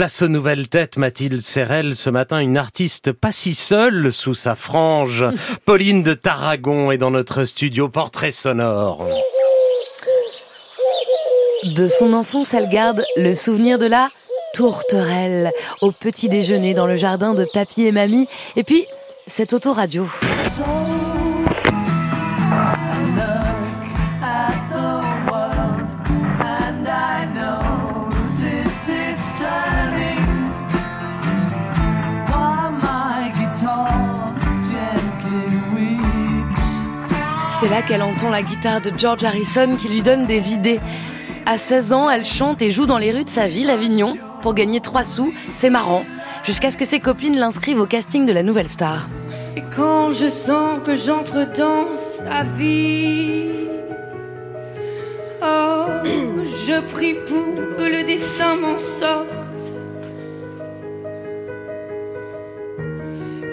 Place aux nouvelles têtes, Mathilde Serrel. Ce matin, une artiste pas si seule sous sa frange. Pauline de Tarragon est dans notre studio portrait sonore. De son enfance, elle garde le souvenir de la tourterelle au petit déjeuner dans le jardin de papy et mamie. Et puis, cette autoradio. C'est là qu'elle entend la guitare de George Harrison qui lui donne des idées. À 16 ans, elle chante et joue dans les rues de sa ville, Avignon, pour gagner 3 sous. C'est marrant. Jusqu'à ce que ses copines l'inscrivent au casting de la nouvelle star. Et quand je sens que j'entre dans sa vie, oh, je prie pour que le destin m'en sorte.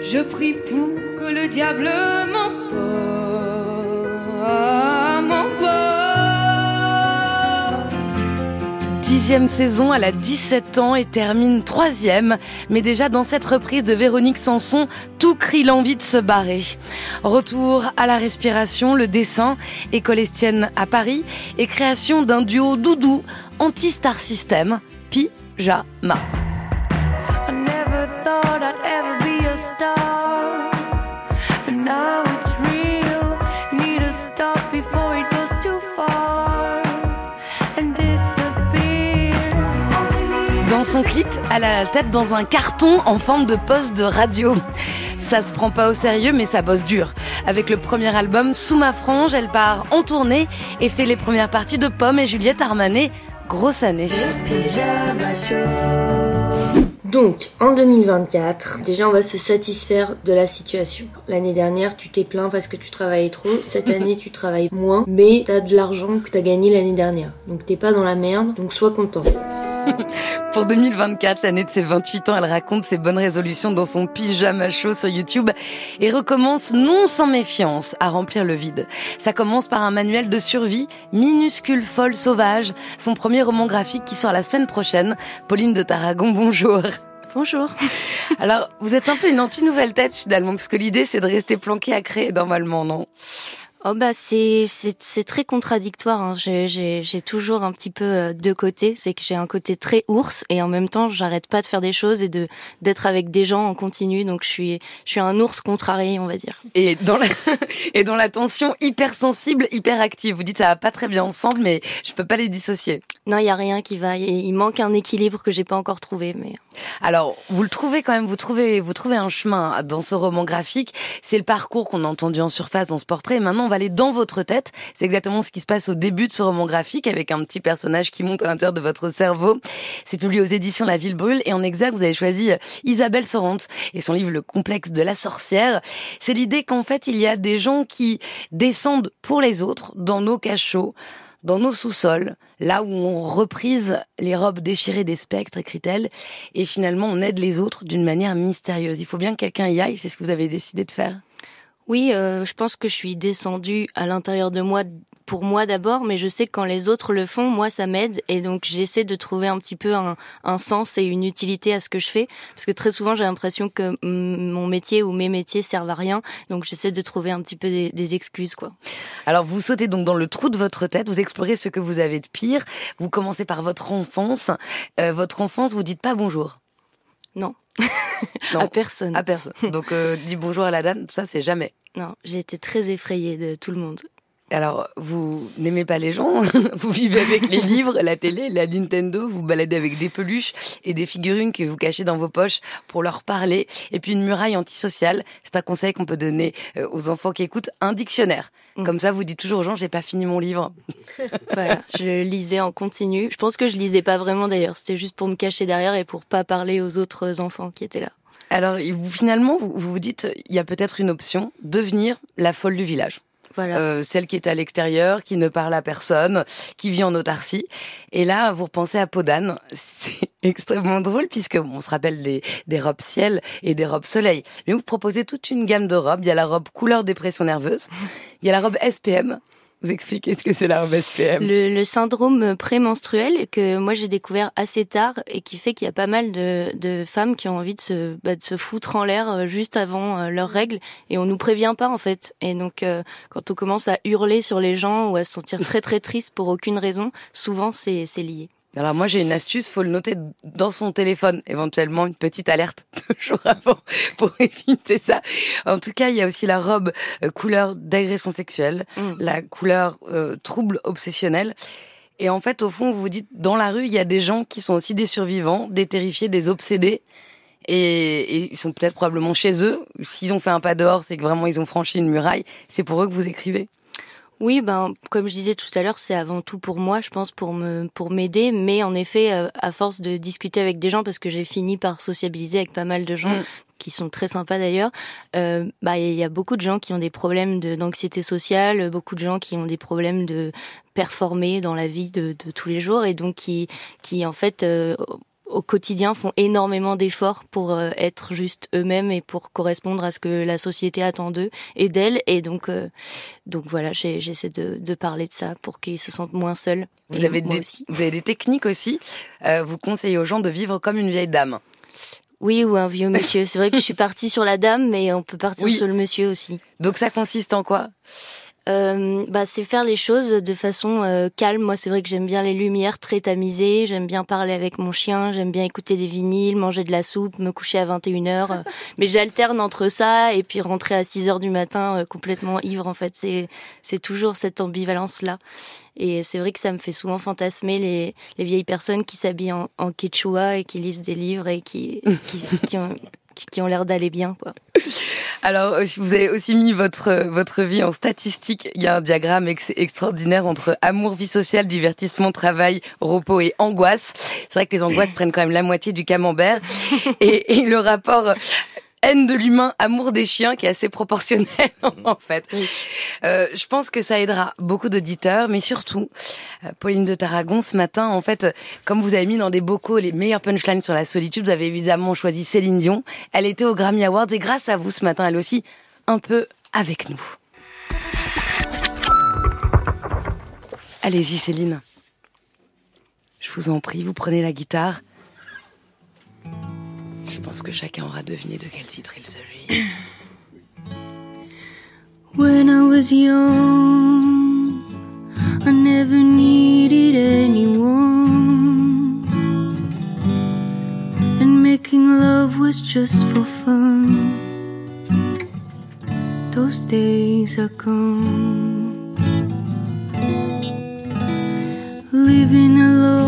Je prie pour que le diable m'emporte. Dixième saison, elle a 17 ans et termine troisième. Mais déjà dans cette reprise de Véronique Sanson, tout crie l'envie de se barrer. Retour à la respiration, le dessin, école estienne à Paris et création d'un duo doudou anti-star system, Pyjama. Son clip, elle a la tête dans un carton en forme de poste de radio. Ça se prend pas au sérieux, mais ça bosse dur. Avec le premier album Sous ma frange, elle part en tournée et fait les premières parties de Pomme et Juliette Armanet. Grosse année. Donc, en 2024, déjà on va se satisfaire de la situation. L'année dernière, tu t'es plaint parce que tu travaillais trop. Cette année, tu travailles moins, mais t'as de l'argent que t'as gagné l'année dernière. Donc t'es pas dans la merde, donc sois content. Pour 2024, l'année de ses 28 ans, elle raconte ses bonnes résolutions dans son pyjama chaud sur YouTube et recommence non sans méfiance à remplir le vide. Ça commence par un manuel de survie, minuscule, folle, sauvage, son premier roman graphique qui sort la semaine prochaine. Pauline de Tarragon, bonjour. Bonjour. Alors, vous êtes un peu une anti-nouvelle tête finalement, puisque l'idée c'est de rester planqué à créer normalement, non? Oh bah c'est c'est très contradictoire. Hein. J'ai toujours un petit peu euh, deux côtés. C'est que j'ai un côté très ours et en même temps j'arrête pas de faire des choses et de d'être avec des gens en continu. Donc je suis je suis un ours contrarié on va dire. Et dans la et dans la tension hyper sensible, hyper active. Vous dites ça va pas très bien ensemble, mais je peux pas les dissocier. Non, il y a rien qui va. Il manque un équilibre que j'ai pas encore trouvé. Mais alors vous le trouvez quand même. Vous trouvez vous trouvez un chemin dans ce roman graphique. C'est le parcours qu'on a entendu en surface dans ce portrait. maintenant on va aller dans votre tête. C'est exactement ce qui se passe au début de ce roman graphique avec un petit personnage qui monte à l'intérieur de votre cerveau. C'est publié aux éditions La Ville Brûle et en exact, vous avez choisi euh, Isabelle Sorante et son livre Le complexe de la sorcière. C'est l'idée qu'en fait, il y a des gens qui descendent pour les autres dans nos cachots dans nos sous-sols, là où on reprise les robes déchirées des spectres, écrit-elle, et finalement on aide les autres d'une manière mystérieuse. Il faut bien que quelqu'un y aille, c'est ce que vous avez décidé de faire oui, euh, je pense que je suis descendue à l'intérieur de moi pour moi d'abord, mais je sais que quand les autres le font, moi ça m'aide. Et donc j'essaie de trouver un petit peu un, un, sens et une utilité à ce que je fais. Parce que très souvent j'ai l'impression que mon métier ou mes métiers servent à rien, donc j'essaie de trouver un petit peu des, des, excuses quoi. Alors vous sautez donc dans le trou de votre tête, vous explorez ce que vous avez de pire, vous commencez par votre enfance, euh, votre enfance, vous dites pas bonjour. Non. à personne. À personne. Donc, euh, dis bonjour à la dame, ça, c'est jamais. Non, j'ai été très effrayée de tout le monde. Alors, vous n'aimez pas les gens, vous vivez avec les livres, la télé, la Nintendo, vous baladez avec des peluches et des figurines que vous cachez dans vos poches pour leur parler, et puis une muraille antisociale. C'est un conseil qu'on peut donner euh, aux enfants qui écoutent, un dictionnaire. Mm. Comme ça, vous dites toujours aux gens, j'ai pas fini mon livre. voilà, je lisais en continu. Je pense que je lisais pas vraiment d'ailleurs, c'était juste pour me cacher derrière et pour pas parler aux autres enfants qui étaient là. Alors, vous, finalement, vous vous dites, il y a peut-être une option, devenir la folle du village. Euh, celle qui est à l'extérieur, qui ne parle à personne, qui vit en autarcie. Et là, vous repensez à Podane. C'est extrêmement drôle puisque on se rappelle des, des robes ciel et des robes soleil. Mais vous proposez toute une gamme de robes. Il y a la robe couleur dépression nerveuse. Il y a la robe SPM vous expliquer ce que c'est la SPM le, le syndrome prémenstruel que moi j'ai découvert assez tard et qui fait qu'il y a pas mal de, de femmes qui ont envie de se, bah, de se foutre en l'air euh, juste avant euh, leurs règles et on nous prévient pas en fait. Et donc euh, quand on commence à hurler sur les gens ou à se sentir très très triste pour aucune raison, souvent c'est lié. Alors moi j'ai une astuce, faut le noter dans son téléphone, éventuellement une petite alerte deux jours avant pour éviter ça. En tout cas, il y a aussi la robe euh, couleur d'agression sexuelle, mm. la couleur euh, trouble obsessionnel. Et en fait, au fond, vous vous dites, dans la rue, il y a des gens qui sont aussi des survivants, des terrifiés, des obsédés. Et, et ils sont peut-être probablement chez eux. S'ils ont fait un pas dehors, c'est que vraiment ils ont franchi une muraille. C'est pour eux que vous écrivez. Oui, ben comme je disais tout à l'heure, c'est avant tout pour moi, je pense pour me pour m'aider, mais en effet, euh, à force de discuter avec des gens, parce que j'ai fini par sociabiliser avec pas mal de gens mm. qui sont très sympas d'ailleurs, euh, bah il y a beaucoup de gens qui ont des problèmes d'anxiété sociale, beaucoup de gens qui ont des problèmes de performer dans la vie de, de tous les jours et donc qui qui en fait euh, au quotidien font énormément d'efforts pour euh, être juste eux-mêmes et pour correspondre à ce que la société attend d'eux et d'elles. Et donc, euh, donc voilà, j'essaie de, de, parler de ça pour qu'ils se sentent moins seuls. Vous avez des, vous avez des techniques aussi. Euh, vous conseillez aux gens de vivre comme une vieille dame. Oui, ou un vieux monsieur. C'est vrai que je suis partie sur la dame, mais on peut partir sur le monsieur aussi. Donc ça consiste en quoi? Euh, bah, c'est faire les choses de façon euh, calme. Moi, c'est vrai que j'aime bien les lumières très tamisées. J'aime bien parler avec mon chien. J'aime bien écouter des vinyles, manger de la soupe, me coucher à 21h. Euh. mais j'alterne entre ça et puis rentrer à 6 heures du matin complètement ivre. En fait, c'est c'est toujours cette ambivalence là. Et c'est vrai que ça me fait souvent fantasmer les, les vieilles personnes qui s'habillent en, en quechua et qui lisent des livres et qui, qui, qui ont qui ont l'air d'aller bien. Quoi. Alors, vous avez aussi mis votre, votre vie en statistique. Il y a un diagramme extraordinaire entre amour, vie sociale, divertissement, travail, repos et angoisse. C'est vrai que les angoisses prennent quand même la moitié du camembert. et, et le rapport haine de l'humain, amour des chiens, qui est assez proportionnel en fait. Euh, je pense que ça aidera beaucoup d'auditeurs, mais surtout, euh, Pauline de Tarragon, ce matin, en fait, comme vous avez mis dans des bocaux les meilleurs punchlines sur la solitude, vous avez évidemment choisi Céline Dion. Elle était au Grammy Awards et grâce à vous ce matin, elle aussi, un peu avec nous. Allez-y Céline. Je vous en prie, vous prenez la guitare pense que chacun aura deviné de quel titre il s'agit. When I was young, I never needed anyone. And making love was just for fun. Those days are gone. Living alone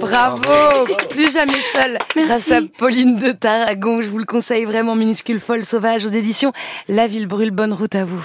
Bravo, Plus jamais seule. Grâce à Pauline de Tarragon. Je vous le conseille vraiment minuscule, folle, sauvage aux éditions La Ville Brûle. Bonne route à vous.